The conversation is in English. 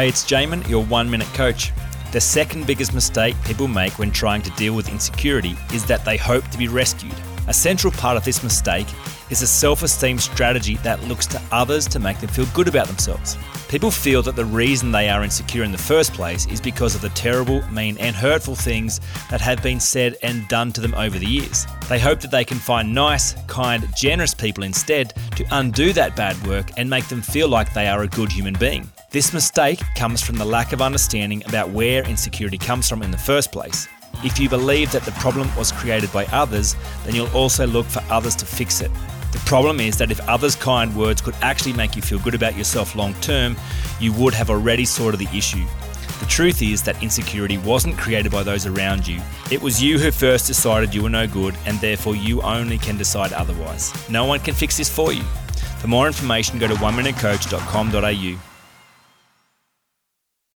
Hey, it's Jaemin, your one minute coach. The second biggest mistake people make when trying to deal with insecurity is that they hope to be rescued. A central part of this mistake is a self esteem strategy that looks to others to make them feel good about themselves. People feel that the reason they are insecure in the first place is because of the terrible, mean, and hurtful things that have been said and done to them over the years. They hope that they can find nice, kind, generous people instead to undo that bad work and make them feel like they are a good human being. This mistake comes from the lack of understanding about where insecurity comes from in the first place. If you believe that the problem was created by others, then you'll also look for others to fix it. The problem is that if others' kind words could actually make you feel good about yourself long term, you would have already sorted the issue. The truth is that insecurity wasn't created by those around you. It was you who first decided you were no good, and therefore you only can decide otherwise. No one can fix this for you. For more information, go to oneminutecoach.com.au.